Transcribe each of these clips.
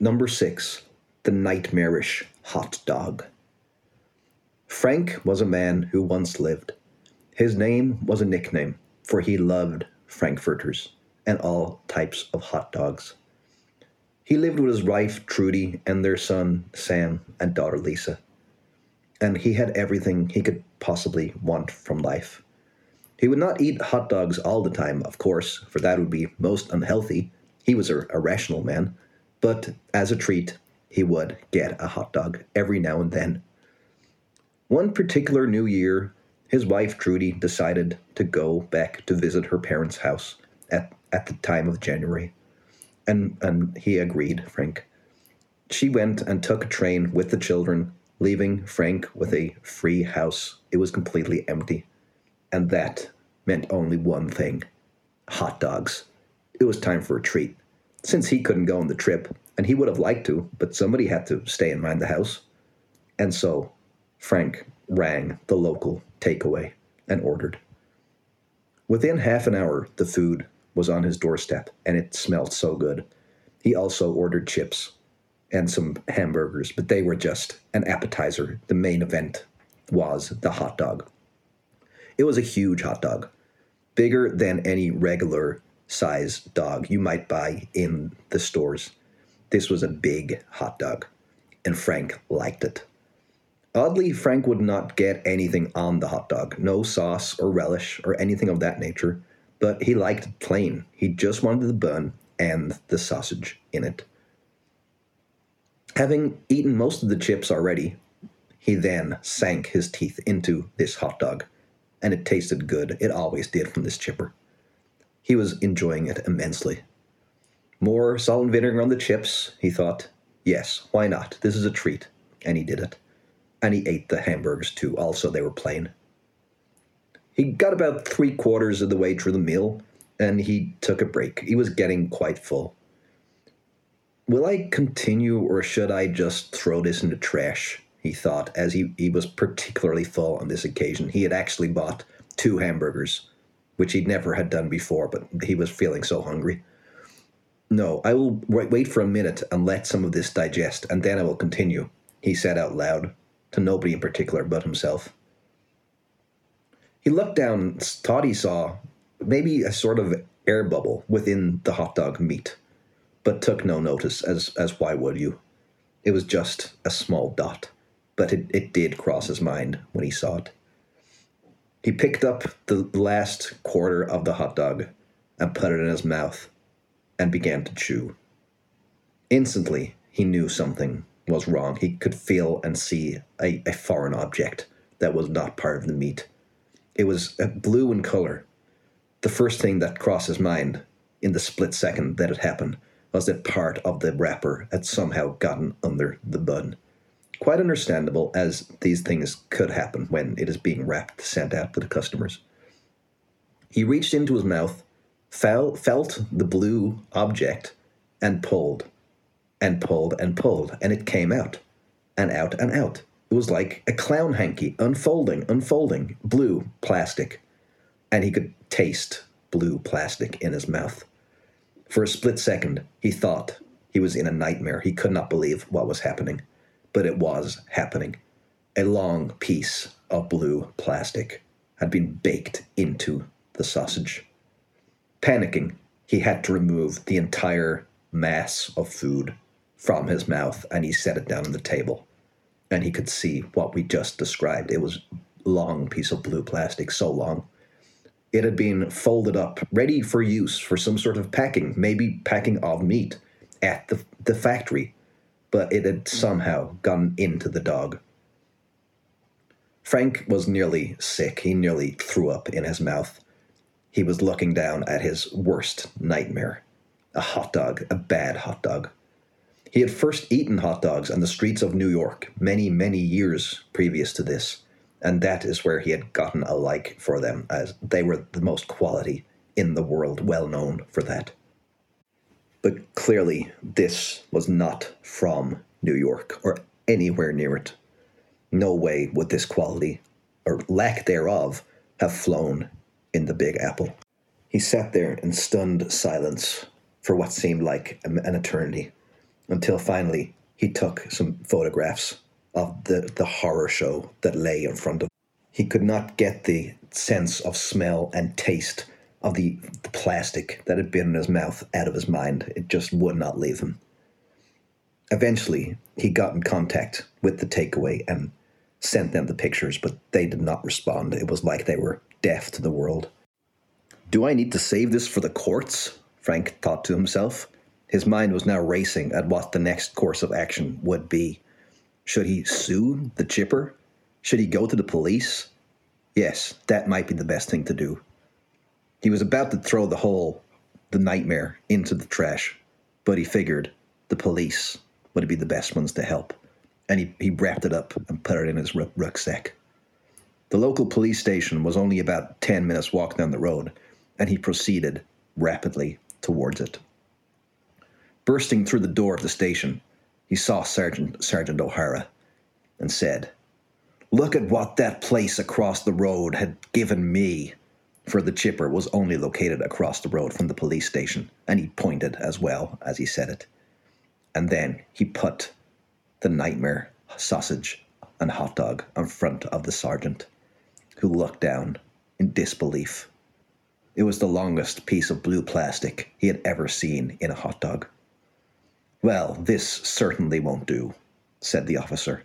Number six, the nightmarish hot dog. Frank was a man who once lived. His name was a nickname, for he loved Frankfurters and all types of hot dogs. He lived with his wife Trudy and their son Sam and daughter Lisa. And he had everything he could possibly want from life. He would not eat hot dogs all the time, of course, for that would be most unhealthy. He was a, a rational man. But as a treat, he would get a hot dog every now and then. One particular New Year, his wife Trudy decided to go back to visit her parents' house at, at the time of January. And, and he agreed, Frank. She went and took a train with the children, leaving Frank with a free house. It was completely empty. And that meant only one thing hot dogs. It was time for a treat. Since he couldn't go on the trip, and he would have liked to, but somebody had to stay and mind the house. And so Frank rang the local takeaway and ordered. Within half an hour, the food was on his doorstep, and it smelled so good. He also ordered chips and some hamburgers, but they were just an appetizer. The main event was the hot dog. It was a huge hot dog, bigger than any regular size dog you might buy in the stores. This was a big hot dog, and Frank liked it. Oddly, Frank would not get anything on the hot dog no sauce or relish or anything of that nature, but he liked it plain. He just wanted the bun and the sausage in it. Having eaten most of the chips already, he then sank his teeth into this hot dog and it tasted good. It always did from this chipper. He was enjoying it immensely. More salt and vinegar on the chips, he thought. Yes, why not? This is a treat. And he did it. And he ate the hamburgers too, also, they were plain. He got about three quarters of the way through the meal and he took a break. He was getting quite full. Will I continue or should I just throw this in the trash? he thought, as he, he was particularly full on this occasion. He had actually bought two hamburgers, which he'd never had done before, but he was feeling so hungry. No, I will wait for a minute and let some of this digest, and then I will continue, he said out loud, to nobody in particular but himself. He looked down and thought he saw maybe a sort of air bubble within the hot dog meat, but took no notice, as, as why would you? It was just a small dot but it, it did cross his mind when he saw it. He picked up the last quarter of the hot dog and put it in his mouth and began to chew. Instantly, he knew something was wrong. He could feel and see a, a foreign object that was not part of the meat. It was blue in color. The first thing that crossed his mind in the split second that it happened was that part of the wrapper had somehow gotten under the bun quite understandable as these things could happen when it is being wrapped, sent out to the customers. He reached into his mouth, felt the blue object, and pulled, and pulled, and pulled, and it came out, and out, and out. It was like a clown hanky, unfolding, unfolding, blue plastic, and he could taste blue plastic in his mouth. For a split second, he thought he was in a nightmare. He could not believe what was happening but it was happening. A long piece of blue plastic had been baked into the sausage. Panicking, he had to remove the entire mass of food from his mouth and he set it down on the table. And he could see what we just described. It was a long piece of blue plastic, so long. It had been folded up, ready for use for some sort of packing, maybe packing of meat at the, the factory but it had somehow gone into the dog. Frank was nearly sick. He nearly threw up in his mouth. He was looking down at his worst nightmare a hot dog, a bad hot dog. He had first eaten hot dogs on the streets of New York many, many years previous to this, and that is where he had gotten a like for them, as they were the most quality in the world, well known for that. But clearly, this was not from New York or anywhere near it. No way would this quality, or lack thereof, have flown in the Big Apple. He sat there in stunned silence for what seemed like an eternity, until finally he took some photographs of the, the horror show that lay in front of him. He could not get the sense of smell and taste of the, the plastic that had been in his mouth out of his mind. It just would not leave him. Eventually, he got in contact with the takeaway and sent them the pictures, but they did not respond. It was like they were deaf to the world. Do I need to save this for the courts? Frank thought to himself. His mind was now racing at what the next course of action would be. Should he sue the chipper? Should he go to the police? Yes, that might be the best thing to do. He was about to throw the whole, the nightmare, into the trash, but he figured the police would be the best ones to help. And he, he wrapped it up and put it in his rucksack. The local police station was only about 10 minutes' walk down the road, and he proceeded rapidly towards it. Bursting through the door of the station, he saw Sergeant, Sergeant O'Hara and said, Look at what that place across the road had given me. For the chipper was only located across the road from the police station, and he pointed as well as he said it. And then he put the nightmare sausage and hot dog in front of the sergeant, who looked down in disbelief. It was the longest piece of blue plastic he had ever seen in a hot dog. Well, this certainly won't do, said the officer.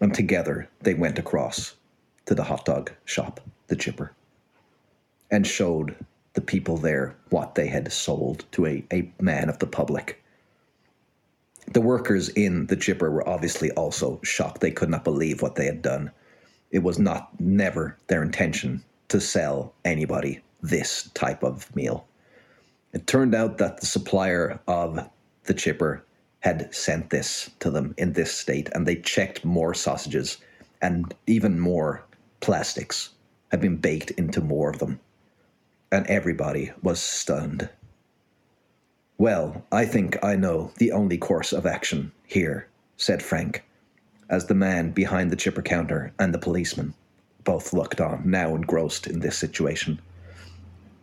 And together they went across to the hot dog shop, the chipper, and showed the people there what they had sold to a, a man of the public. The workers in the chipper were obviously also shocked. They could not believe what they had done. It was not never their intention to sell anybody this type of meal. It turned out that the supplier of the chipper had sent this to them in this state, and they checked more sausages and even more plastics had been baked into more of them. And everybody was stunned. Well, I think I know the only course of action here, said Frank, as the man behind the chipper counter and the policeman both looked on, now engrossed in this situation.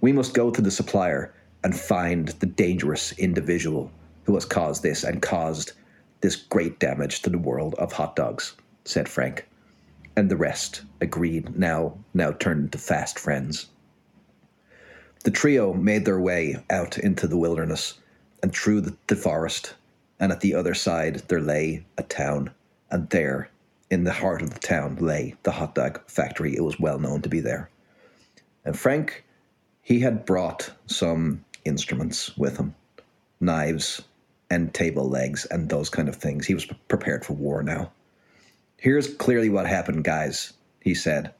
We must go to the supplier and find the dangerous individual who has caused this and caused this great damage to the world of hot dogs, said Frank. And the rest agreed, now now turned into fast friends. The trio made their way out into the wilderness and through the, forest, and at the other side there lay a town, and there, in the heart of the town, lay the hot dog factory. It was well known to be there. And Frank, he had brought some instruments with him knives and table legs and those kind of things. He was prepared for war now. Here's clearly what happened, guys, he said.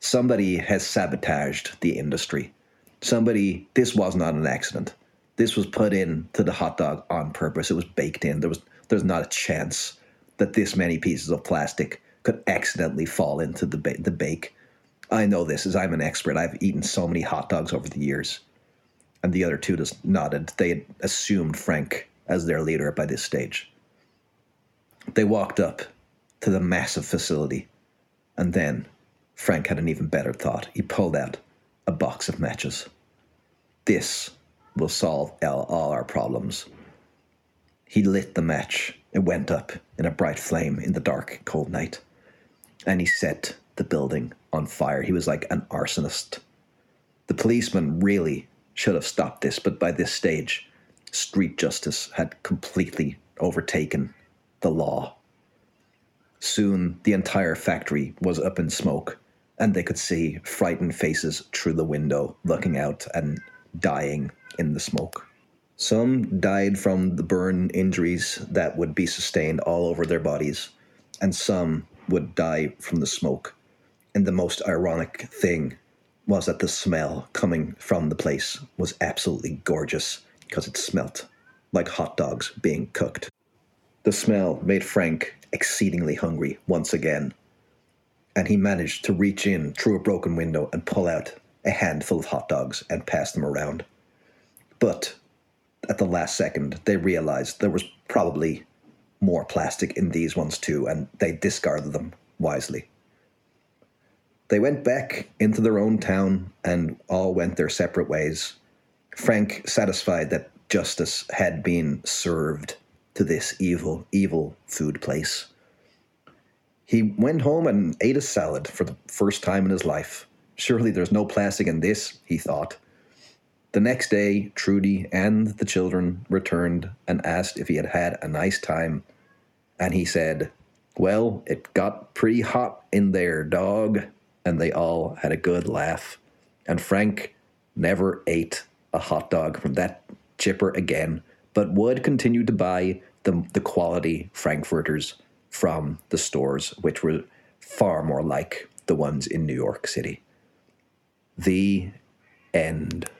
Somebody has sabotaged the industry. Somebody, this was not an accident. This was put in to the hot dog on purpose. It was baked in. There was there's not a chance that this many pieces of plastic could accidentally fall into the ba- the bake. I know this as I'm an expert. I've eaten so many hot dogs over the years. And the other two just nodded. They had assumed Frank as their leader by this stage. They walked up to the massive facility, and then Frank had an even better thought. He pulled out a box of matches. This will solve all our problems. He lit the match. It went up in a bright flame in the dark, cold night. And he set the building on fire. He was like an arsonist. The policeman really should have stopped this, but by this stage, street justice had completely overtaken the law. Soon the entire factory was up in smoke, and they could see frightened faces through the window looking out and dying in the smoke. Some died from the burn injuries that would be sustained all over their bodies, and some would die from the smoke. And the most ironic thing was that the smell coming from the place was absolutely gorgeous because it smelt like hot dogs being cooked. The smell made Frank exceedingly hungry once again, and he managed to reach in through a broken window and pull out a handful of hot dogs and pass them around. But at the last second, they realized there was probably more plastic in these ones too, and they discarded them wisely. They went back into their own town and all went their separate ways. Frank satisfied that justice had been served to this evil, evil food place. He went home and ate a salad for the first time in his life. Surely there's no plastic in this, he thought. The next day, Trudy and the children returned and asked if he had had a nice time. And he said, Well, it got pretty hot in there, dog. And they all had a good laugh. And Frank never ate a hot dog from that chipper again, but would continue to buy the, the quality Frankfurters from the stores, which were far more like the ones in New York City. The end.